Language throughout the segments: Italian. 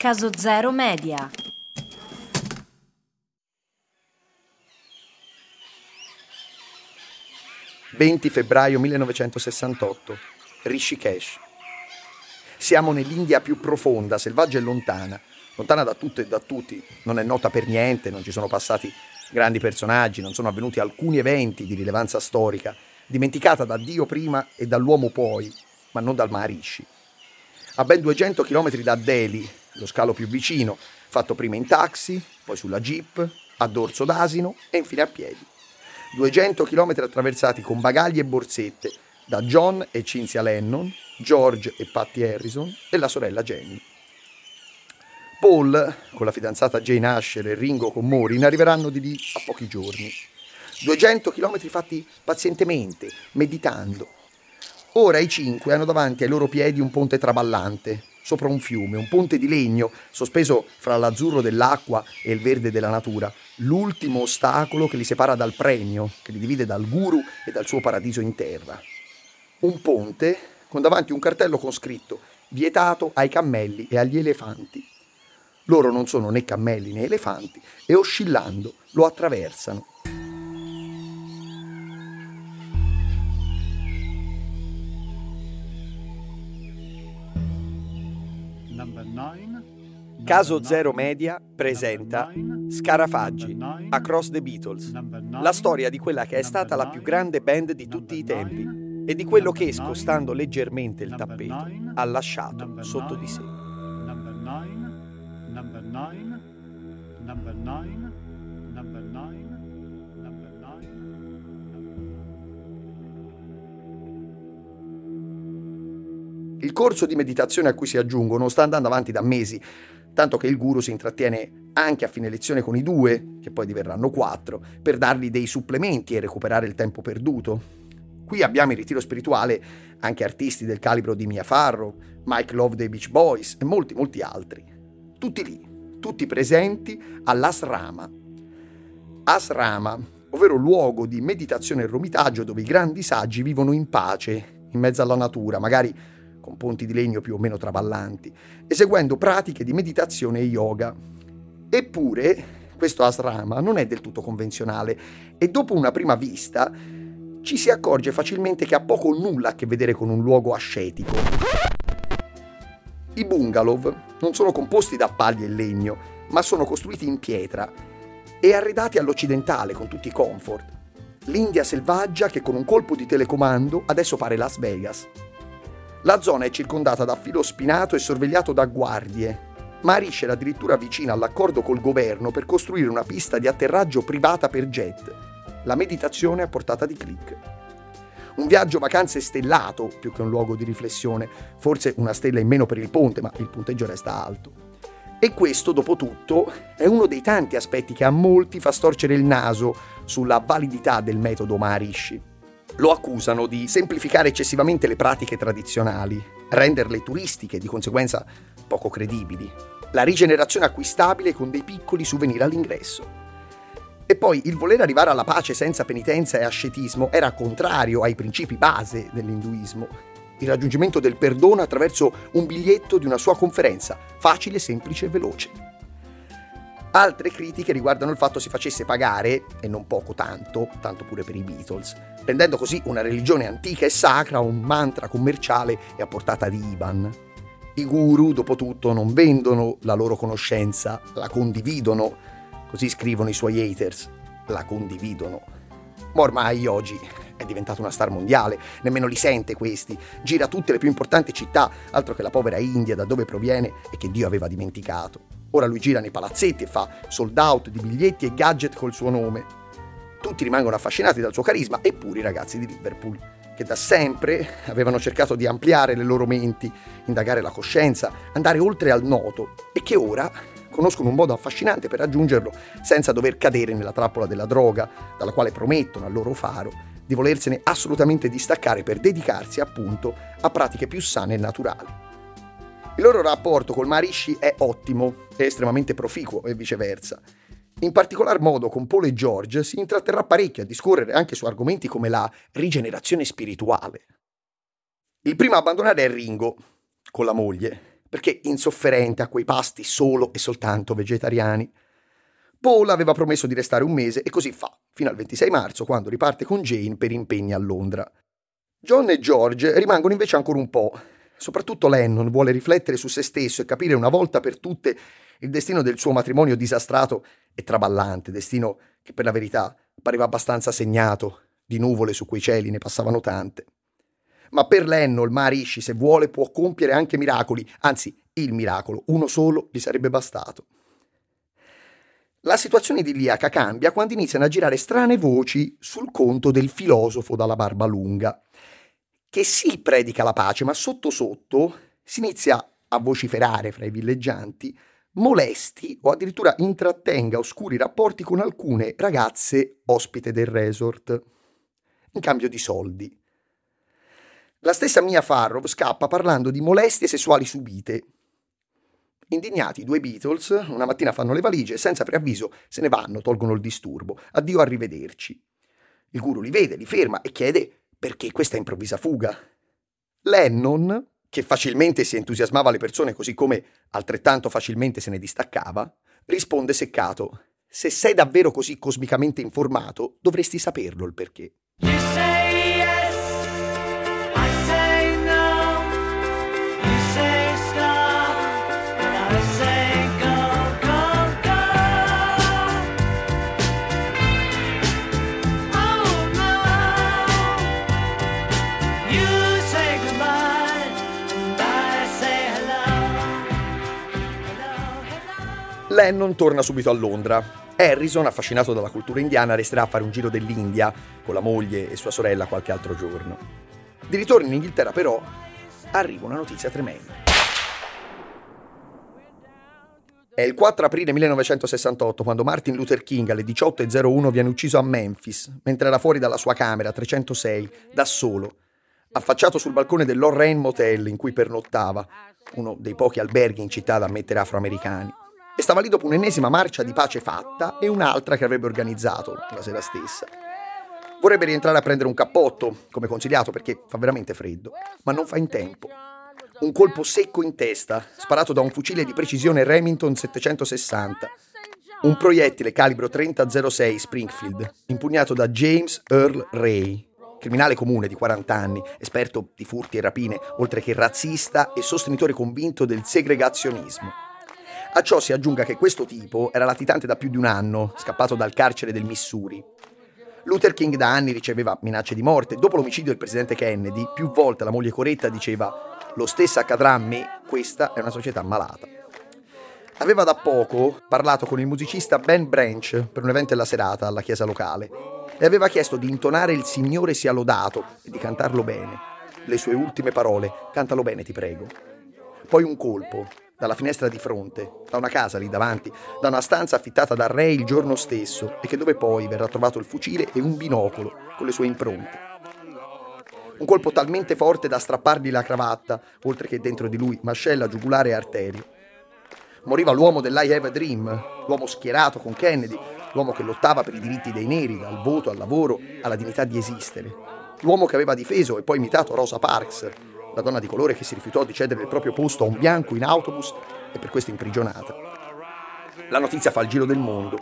Caso Zero Media. «20 febbraio 1968, Rishikesh. Siamo nell'India più profonda, selvaggia e lontana, lontana da tutto e da tutti, non è nota per niente, non ci sono passati grandi personaggi, non sono avvenuti alcuni eventi di rilevanza storica, dimenticata da Dio prima e dall'uomo poi, ma non dal Maharishi. A ben 200 km da Delhi, lo scalo più vicino, fatto prima in taxi, poi sulla jeep, a dorso d'asino e infine a piedi. 200 km attraversati con bagagli e borsette da John e Cinzia Lennon, George e Patty Harrison e la sorella Jenny. Paul, con la fidanzata Jane Asher e Ringo con Maureen, arriveranno di lì a pochi giorni. 200 km fatti pazientemente, meditando. Ora i cinque hanno davanti ai loro piedi un ponte traballante, sopra un fiume, un ponte di legno sospeso fra l'azzurro dell'acqua e il verde della natura, l'ultimo ostacolo che li separa dal premio, che li divide dal guru e dal suo paradiso in terra. Un ponte con davanti un cartello con scritto vietato ai cammelli e agli elefanti. Loro non sono né cammelli né elefanti e oscillando lo attraversano. Caso Zero Media presenta Scarafaggi, Across the Beatles, la storia di quella che è stata la più grande band di tutti i tempi e di quello che, scostando leggermente il tappeto, ha lasciato sotto di sé. Il corso di meditazione a cui si aggiungono sta andando avanti da mesi, tanto che il guru si intrattiene anche a fine lezione con i due, che poi diverranno quattro, per dargli dei supplementi e recuperare il tempo perduto. Qui abbiamo in ritiro spirituale anche artisti del calibro di Mia Farrow, Mike Love dei Beach Boys e molti, molti altri. Tutti lì, tutti presenti all'Asrama. Asrama, ovvero luogo di meditazione e romitaggio dove i grandi saggi vivono in pace, in mezzo alla natura, magari con ponti di legno più o meno traballanti, eseguendo pratiche di meditazione e yoga. Eppure, questo asrama non è del tutto convenzionale e dopo una prima vista ci si accorge facilmente che ha poco o nulla a che vedere con un luogo ascetico. I bungalow non sono composti da paglie e legno, ma sono costruiti in pietra e arredati all'occidentale con tutti i comfort. L'India selvaggia che con un colpo di telecomando adesso pare Las Vegas. La zona è circondata da filo spinato e sorvegliato da guardie, ma Arish era addirittura vicina all'accordo col governo per costruire una pista di atterraggio privata per jet. La meditazione a portata di clic. Un viaggio vacanze stellato più che un luogo di riflessione, forse una stella in meno per il ponte, ma il punteggio resta alto. E questo, dopo tutto, è uno dei tanti aspetti che a molti fa storcere il naso sulla validità del metodo Maharishi lo accusano di semplificare eccessivamente le pratiche tradizionali, renderle turistiche e di conseguenza poco credibili, la rigenerazione acquistabile con dei piccoli souvenir all'ingresso. E poi il voler arrivare alla pace senza penitenza e ascetismo era contrario ai principi base dell'induismo. Il raggiungimento del perdono attraverso un biglietto di una sua conferenza, facile, semplice e veloce. Altre critiche riguardano il fatto si facesse pagare, e non poco tanto, tanto pure per i Beatles, rendendo così una religione antica e sacra un mantra commerciale e a portata di IBAN. I guru, dopo tutto, non vendono la loro conoscenza, la condividono, così scrivono i suoi haters, la condividono. Ma ormai oggi è diventato una star mondiale, nemmeno li sente questi, gira tutte le più importanti città, altro che la povera India da dove proviene e che Dio aveva dimenticato. Ora lui gira nei palazzetti e fa sold out di biglietti e gadget col suo nome. Tutti rimangono affascinati dal suo carisma, eppure i ragazzi di Liverpool, che da sempre avevano cercato di ampliare le loro menti, indagare la coscienza, andare oltre al noto e che ora conoscono un modo affascinante per raggiungerlo senza dover cadere nella trappola della droga, dalla quale promettono al loro faro di volersene assolutamente distaccare per dedicarsi appunto a pratiche più sane e naturali. Il loro rapporto col Marishi è ottimo, è estremamente proficuo e viceversa. In particolar modo con Paul e George si intratterrà parecchio a discorrere anche su argomenti come la rigenerazione spirituale. Il primo a abbandonare è Ringo, con la moglie, perché insofferente a quei pasti solo e soltanto vegetariani. Paul aveva promesso di restare un mese e così fa, fino al 26 marzo, quando riparte con Jane per impegni a Londra. John e George rimangono invece ancora un po'. Soprattutto Lennon vuole riflettere su se stesso e capire una volta per tutte il destino del suo matrimonio disastrato e traballante, destino che per la verità pareva abbastanza segnato di nuvole su quei cieli ne passavano tante. Ma per Lennon il Maharishi, se vuole, può compiere anche miracoli, anzi, il miracolo, uno solo gli sarebbe bastato. La situazione idilliaca cambia quando iniziano a girare strane voci sul conto del filosofo dalla barba lunga, che sì predica la pace, ma sotto sotto si inizia a vociferare fra i villeggianti molesti o addirittura intrattenga oscuri rapporti con alcune ragazze ospite del resort, in cambio di soldi. La stessa Mia Farrow scappa parlando di molestie sessuali subite. Indignati i due Beatles, una mattina fanno le valigie e senza preavviso se ne vanno, tolgono il disturbo. Addio, arrivederci. Il guru li vede, li ferma e chiede perché questa improvvisa fuga. Lennon, che facilmente si entusiasmava alle persone così come altrettanto facilmente se ne distaccava, risponde seccato: Se sei davvero così cosmicamente informato, dovresti saperlo il perché. Lennon torna subito a Londra. Harrison, affascinato dalla cultura indiana, resterà a fare un giro dell'India con la moglie e sua sorella qualche altro giorno. Di ritorno in Inghilterra, però, arriva una notizia tremenda. È il 4 aprile 1968 quando Martin Luther King alle 18.01 viene ucciso a Memphis, mentre era fuori dalla sua camera 306, da solo, affacciato sul balcone del Lorraine Motel in cui pernottava, uno dei pochi alberghi in città da ammettere afroamericani e stava lì dopo un'ennesima marcia di pace fatta e un'altra che avrebbe organizzato la sera stessa. Vorrebbe rientrare a prendere un cappotto, come consigliato, perché fa veramente freddo, ma non fa in tempo. Un colpo secco in testa, sparato da un fucile di precisione Remington 760. Un proiettile calibro 3006 Springfield, impugnato da James Earl Ray, criminale comune di 40 anni, esperto di furti e rapine, oltre che razzista e sostenitore convinto del segregazionismo. A ciò si aggiunga che questo tipo era latitante da più di un anno, scappato dal carcere del Missouri. Luther King da anni riceveva minacce di morte. Dopo l'omicidio del presidente Kennedy, più volte la moglie Coretta diceva lo stesso accadrà a me, questa è una società malata. Aveva da poco parlato con il musicista Ben Branch per un evento della serata alla chiesa locale e aveva chiesto di intonare Il Signore sia lodato e di cantarlo bene. Le sue ultime parole, cantalo bene ti prego. Poi un colpo, dalla finestra di fronte, da una casa lì davanti, da una stanza affittata da Ray il giorno stesso e che dove poi verrà trovato il fucile e un binocolo con le sue impronte. Un colpo talmente forte da strappargli la cravatta, oltre che dentro di lui mascella, giugulare e arterio. Moriva l'uomo dell'I Have a Dream, l'uomo schierato con Kennedy, l'uomo che lottava per i diritti dei neri, dal voto al lavoro alla dignità di esistere. L'uomo che aveva difeso e poi imitato Rosa Parks, la donna di colore che si rifiutò di cedere il proprio posto a un bianco in autobus e per questo imprigionata. La notizia fa il giro del mondo.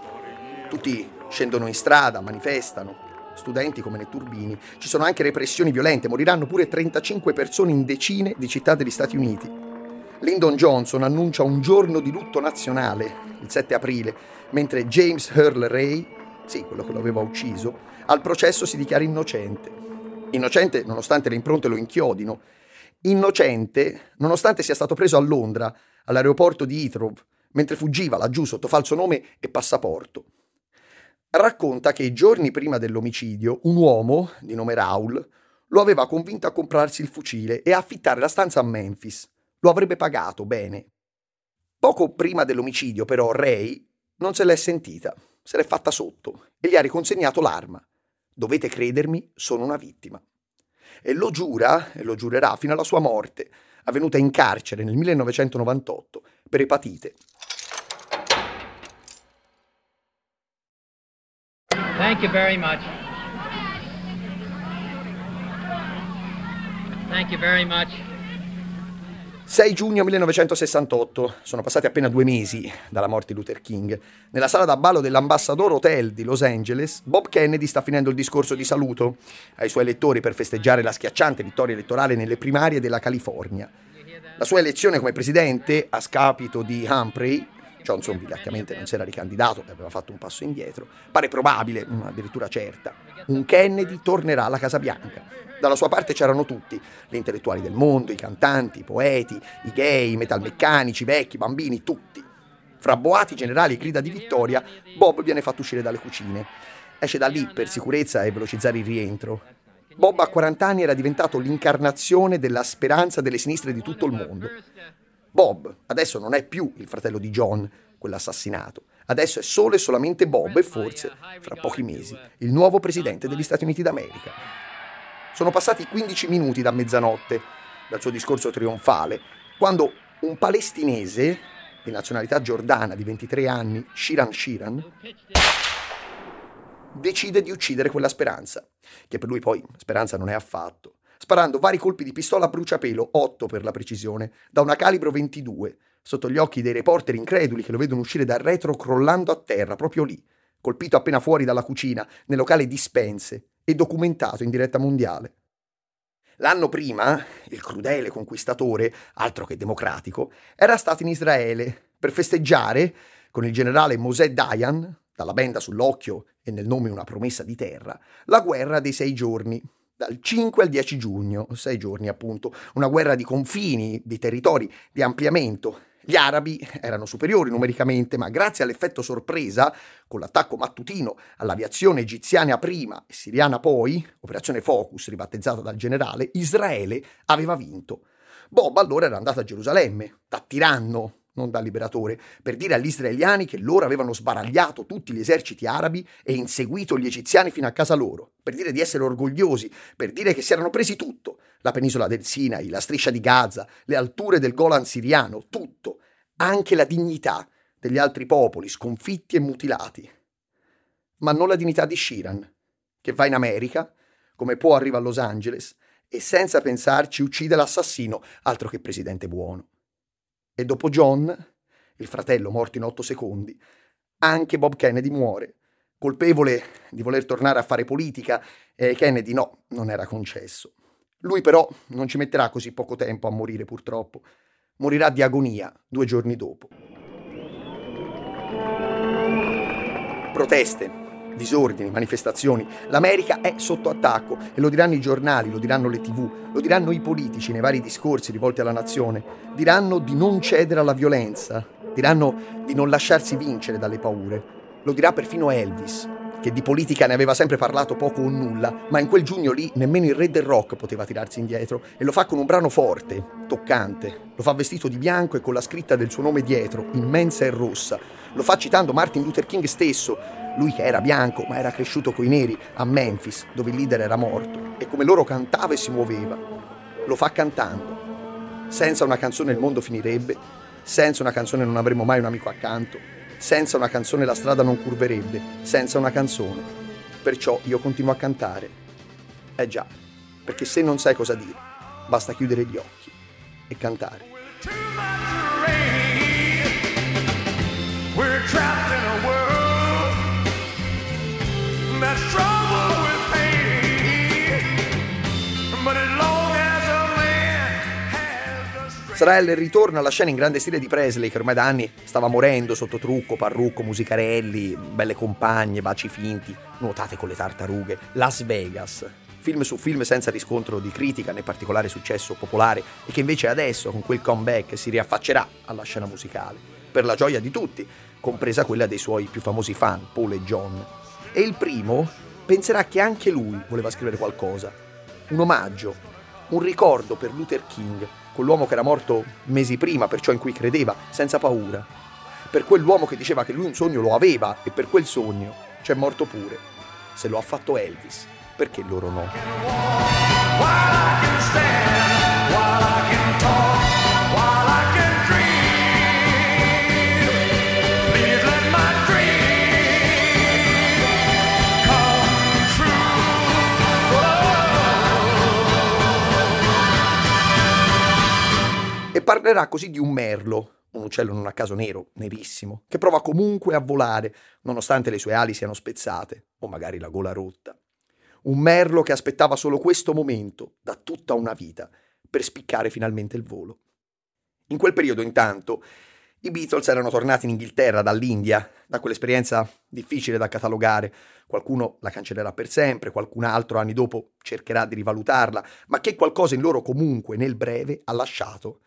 Tutti scendono in strada, manifestano, studenti come nei turbini. Ci sono anche repressioni violente, moriranno pure 35 persone in decine di città degli Stati Uniti. Lyndon Johnson annuncia un giorno di lutto nazionale, il 7 aprile, mentre James Earl Ray, sì, quello che lo aveva ucciso, al processo si dichiara innocente. Innocente nonostante le impronte lo inchiodino innocente, nonostante sia stato preso a Londra, all'aeroporto di Heathrow, mentre fuggiva laggiù sotto falso nome e passaporto. Racconta che giorni prima dell'omicidio un uomo, di nome Raul, lo aveva convinto a comprarsi il fucile e a affittare la stanza a Memphis. Lo avrebbe pagato bene. Poco prima dell'omicidio, però, Ray non se l'è sentita, se l'è fatta sotto e gli ha riconsegnato l'arma. Dovete credermi, sono una vittima e lo giura e lo giurerà fino alla sua morte, avvenuta in carcere nel 1998 per epatite. Thank you very much. Thank you very much. 6 giugno 1968, sono passati appena due mesi dalla morte di Luther King. Nella sala da ballo dell'Ambassador Hotel di Los Angeles, Bob Kennedy sta finendo il discorso di saluto ai suoi elettori per festeggiare la schiacciante vittoria elettorale nelle primarie della California. La sua elezione come presidente, a scapito di Humphrey, Johnson vigliaccamente non si era ricandidato e aveva fatto un passo indietro, pare probabile, addirittura certa. Un Kennedy tornerà alla Casa Bianca dalla sua parte c'erano tutti, gli intellettuali del mondo, i cantanti, i poeti, i gay, i metalmeccanici, i vecchi, i bambini, tutti. Fra boati generali e grida di vittoria, Bob viene fatto uscire dalle cucine. Esce da lì per sicurezza e velocizzare il rientro. Bob a 40 anni era diventato l'incarnazione della speranza delle sinistre di tutto il mondo. Bob adesso non è più il fratello di John, quell'assassinato. Adesso è solo e solamente Bob e forse, fra pochi mesi, il nuovo presidente degli Stati Uniti d'America. Sono passati 15 minuti da mezzanotte dal suo discorso trionfale, quando un palestinese di nazionalità giordana di 23 anni, Shiran Shiran, decide di uccidere quella speranza, che per lui poi speranza non è affatto, sparando vari colpi di pistola a bruciapelo, 8 per la precisione, da una calibro 22, sotto gli occhi dei reporter increduli che lo vedono uscire dal retro crollando a terra, proprio lì, colpito appena fuori dalla cucina, nel locale dispense, e documentato in diretta mondiale. L'anno prima, il crudele conquistatore, altro che democratico, era stato in Israele per festeggiare con il generale Mosè Dayan, dalla benda sull'occhio e nel nome una promessa di terra, la guerra dei sei giorni, dal 5 al 10 giugno, sei giorni appunto, una guerra di confini, di territori, di ampliamento, gli arabi erano superiori numericamente, ma grazie all'effetto sorpresa, con l'attacco mattutino all'aviazione egiziana prima e siriana poi, operazione Focus ribattezzata dal generale, Israele aveva vinto. Bob allora era andato a Gerusalemme, da tiranno, non da liberatore, per dire agli israeliani che loro avevano sbaragliato tutti gli eserciti arabi e inseguito gli egiziani fino a casa loro, per dire di essere orgogliosi, per dire che si erano presi tutto, la penisola del Sinai, la striscia di Gaza, le alture del Golan siriano, tutto, anche la dignità degli altri popoli sconfitti e mutilati. Ma non la dignità di Shiran, che va in America, come può arriva a Los Angeles, e senza pensarci uccide l'assassino, altro che presidente buono. E dopo John, il fratello morto in otto secondi, anche Bob Kennedy muore, colpevole di voler tornare a fare politica, e Kennedy no, non era concesso. Lui però non ci metterà così poco tempo a morire purtroppo. Morirà di agonia due giorni dopo. Proteste, disordini, manifestazioni. L'America è sotto attacco e lo diranno i giornali, lo diranno le tv, lo diranno i politici nei vari discorsi rivolti alla nazione. Diranno di non cedere alla violenza, diranno di non lasciarsi vincere dalle paure. Lo dirà perfino Elvis, che di politica ne aveva sempre parlato poco o nulla, ma in quel giugno lì nemmeno il re del rock poteva tirarsi indietro e lo fa con un brano forte, toccante. Lo fa vestito di bianco e con la scritta del suo nome dietro, immensa e rossa. Lo fa citando Martin Luther King stesso, lui che era bianco ma era cresciuto coi neri a Memphis, dove il leader era morto, e come loro cantava e si muoveva. Lo fa cantando. Senza una canzone il mondo finirebbe, senza una canzone non avremmo mai un amico accanto, senza una canzone la strada non curverebbe, senza una canzone. Perciò io continuo a cantare. Eh già, perché se non sai cosa dire, basta chiudere gli occhi e cantare. Israel ritorna alla scena in grande stile di Presley, che ormai da anni stava morendo sotto trucco, parrucco, musicarelli, belle compagne, baci finti, nuotate con le tartarughe. Las Vegas. Film su film senza riscontro di critica né particolare successo popolare e che invece adesso, con quel comeback, si riaffaccerà alla scena musicale. Per la gioia di tutti, compresa quella dei suoi più famosi fan, Paul e John. E il primo penserà che anche lui voleva scrivere qualcosa. Un omaggio, un ricordo per Luther King quell'uomo che era morto mesi prima, perciò in cui credeva, senza paura. Per quell'uomo che diceva che lui un sogno lo aveva e per quel sogno c'è morto pure. Se lo ha fatto Elvis, perché loro no? Parlerà così di un merlo, un uccello non a caso nero, nerissimo, che prova comunque a volare, nonostante le sue ali siano spezzate, o magari la gola rotta. Un merlo che aspettava solo questo momento, da tutta una vita, per spiccare finalmente il volo. In quel periodo, intanto, i Beatles erano tornati in Inghilterra dall'India, da quell'esperienza difficile da catalogare. Qualcuno la cancellerà per sempre, qualcun altro anni dopo cercherà di rivalutarla, ma che qualcosa in loro comunque nel breve ha lasciato.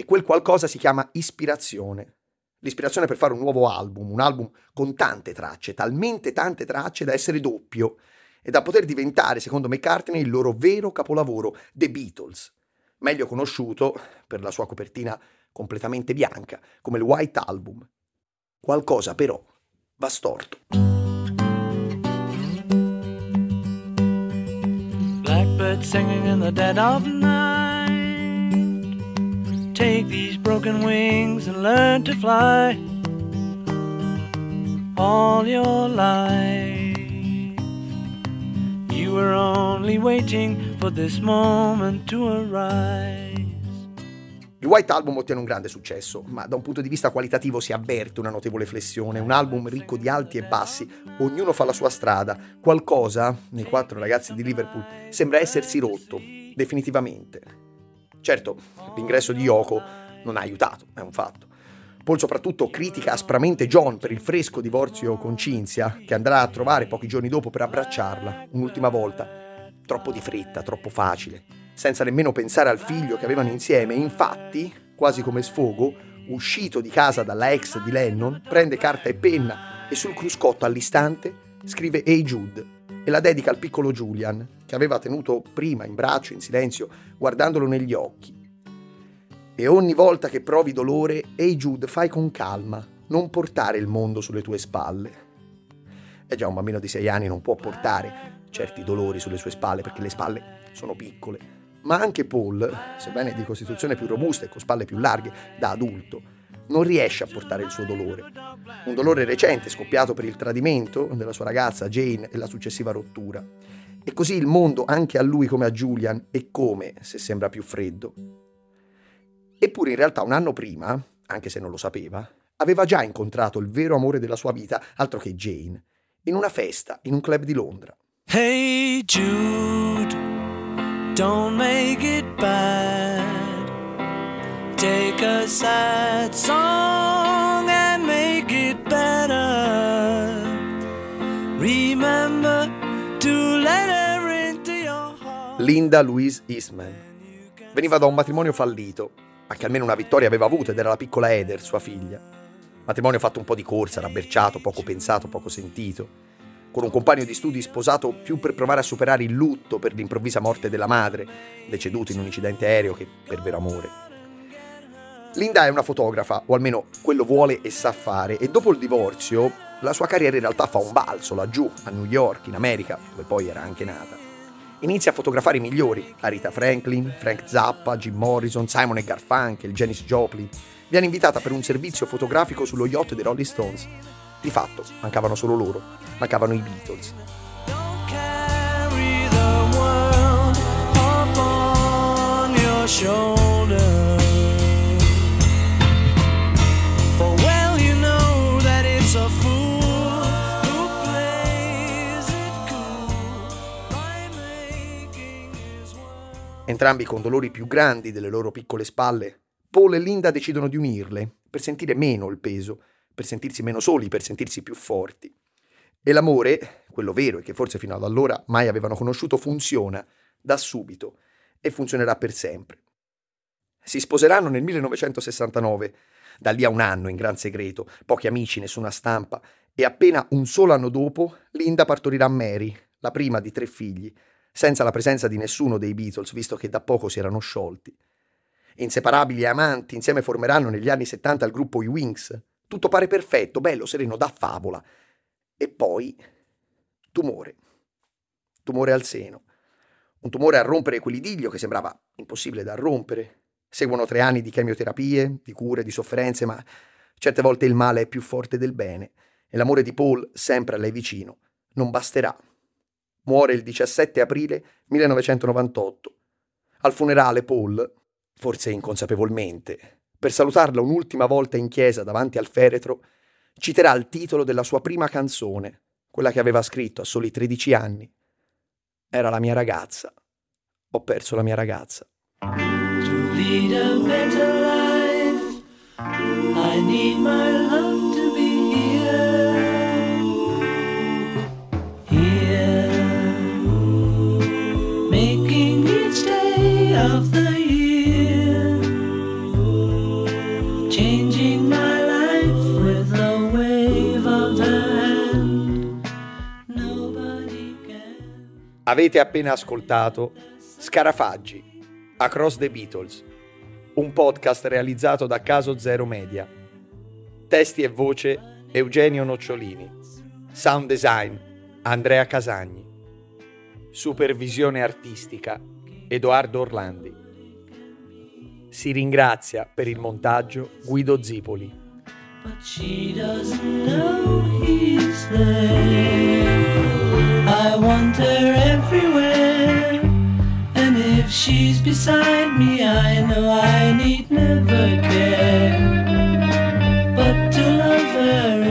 E quel qualcosa si chiama ispirazione. L'ispirazione per fare un nuovo album, un album con tante tracce, talmente tante tracce da essere doppio e da poter diventare, secondo McCartney, il loro vero capolavoro, The Beatles, meglio conosciuto per la sua copertina completamente bianca, come il White Album. Qualcosa però va storto. Blackbird singing in the dead of night. Take these broken wings and learn to fly all your life. You were only waiting for this moment to arrive. Il White Album ottiene un grande successo, ma da un punto di vista qualitativo si avverte una notevole flessione, un album ricco di alti e bassi, ognuno fa la sua strada, qualcosa, nei quattro ragazzi di Liverpool, sembra essersi rotto, definitivamente. Certo, l'ingresso di Yoko non ha aiutato, è un fatto. Paul soprattutto critica aspramente John per il fresco divorzio con Cinzia, che andrà a trovare pochi giorni dopo per abbracciarla, un'ultima volta. Troppo di fretta, troppo facile senza nemmeno pensare al figlio che avevano insieme. Infatti, quasi come sfogo, uscito di casa dalla ex di Lennon, prende carta e penna e sul cruscotto all'istante scrive Hey Jude e la dedica al piccolo Julian, che aveva tenuto prima in braccio, in silenzio, guardandolo negli occhi. E ogni volta che provi dolore, Hey Jude, fai con calma, non portare il mondo sulle tue spalle. E già un bambino di sei anni non può portare certi dolori sulle sue spalle perché le spalle sono piccole ma anche Paul, sebbene di costituzione più robusta e con spalle più larghe da adulto, non riesce a portare il suo dolore. Un dolore recente scoppiato per il tradimento della sua ragazza Jane e la successiva rottura. E così il mondo, anche a lui come a Julian, è come se sembra più freddo. Eppure in realtà un anno prima, anche se non lo sapeva, aveva già incontrato il vero amore della sua vita, altro che Jane, in una festa in un club di Londra. Hey Jude. Don't make it bad. Take a sad song and make it better. Remember to let her into your heart. Linda Louise Eastman. Veniva da un matrimonio fallito, ma che almeno una vittoria aveva avuto ed era la piccola Eder, sua figlia. Matrimonio fatto un po' di corsa, rabberciato, poco pensato, poco sentito con un compagno di studi sposato più per provare a superare il lutto per l'improvvisa morte della madre, deceduta in un incidente aereo che per vero amore. Linda è una fotografa, o almeno quello vuole e sa fare, e dopo il divorzio la sua carriera in realtà fa un balzo laggiù, a New York, in America, dove poi era anche nata. Inizia a fotografare i migliori, Arita Franklin, Frank Zappa, Jim Morrison, Simon e Garfunkel, Janis Joplin. Viene invitata per un servizio fotografico sullo yacht dei Rolling Stones di fatto, mancavano solo loro, mancavano i Beatles. Entrambi con dolori più grandi delle loro piccole spalle, Paul e Linda decidono di unirle per sentire meno il peso per sentirsi meno soli, per sentirsi più forti. E l'amore, quello vero e che forse fino ad allora mai avevano conosciuto, funziona da subito e funzionerà per sempre. Si sposeranno nel 1969, da lì a un anno in gran segreto, pochi amici, nessuna stampa, e appena un solo anno dopo Linda partorirà Mary, la prima di tre figli, senza la presenza di nessuno dei Beatles, visto che da poco si erano sciolti. Inseparabili amanti, insieme formeranno negli anni 70 il gruppo I Wings, tutto pare perfetto, bello, sereno, da favola. E poi tumore. Tumore al seno. Un tumore a rompere quell'idillio che sembrava impossibile da rompere. Seguono tre anni di chemioterapie, di cure, di sofferenze, ma certe volte il male è più forte del bene e l'amore di Paul, sempre a lei vicino, non basterà. Muore il 17 aprile 1998. Al funerale Paul, forse inconsapevolmente, per salutarla un'ultima volta in chiesa davanti al feretro, citerà il titolo della sua prima canzone, quella che aveva scritto a soli 13 anni. Era la mia ragazza. Ho perso la mia ragazza. To lead a better life, I need my love to Avete appena ascoltato Scarafaggi, Across the Beatles, un podcast realizzato da Caso Zero Media. Testi e voce Eugenio Nocciolini. Sound design Andrea Casagni. Supervisione artistica Edoardo Orlandi. Si ringrazia per il montaggio Guido Zipoli. But she doesn't know he's there. I want her everywhere. And if she's beside me, I know I need never care. But to love her.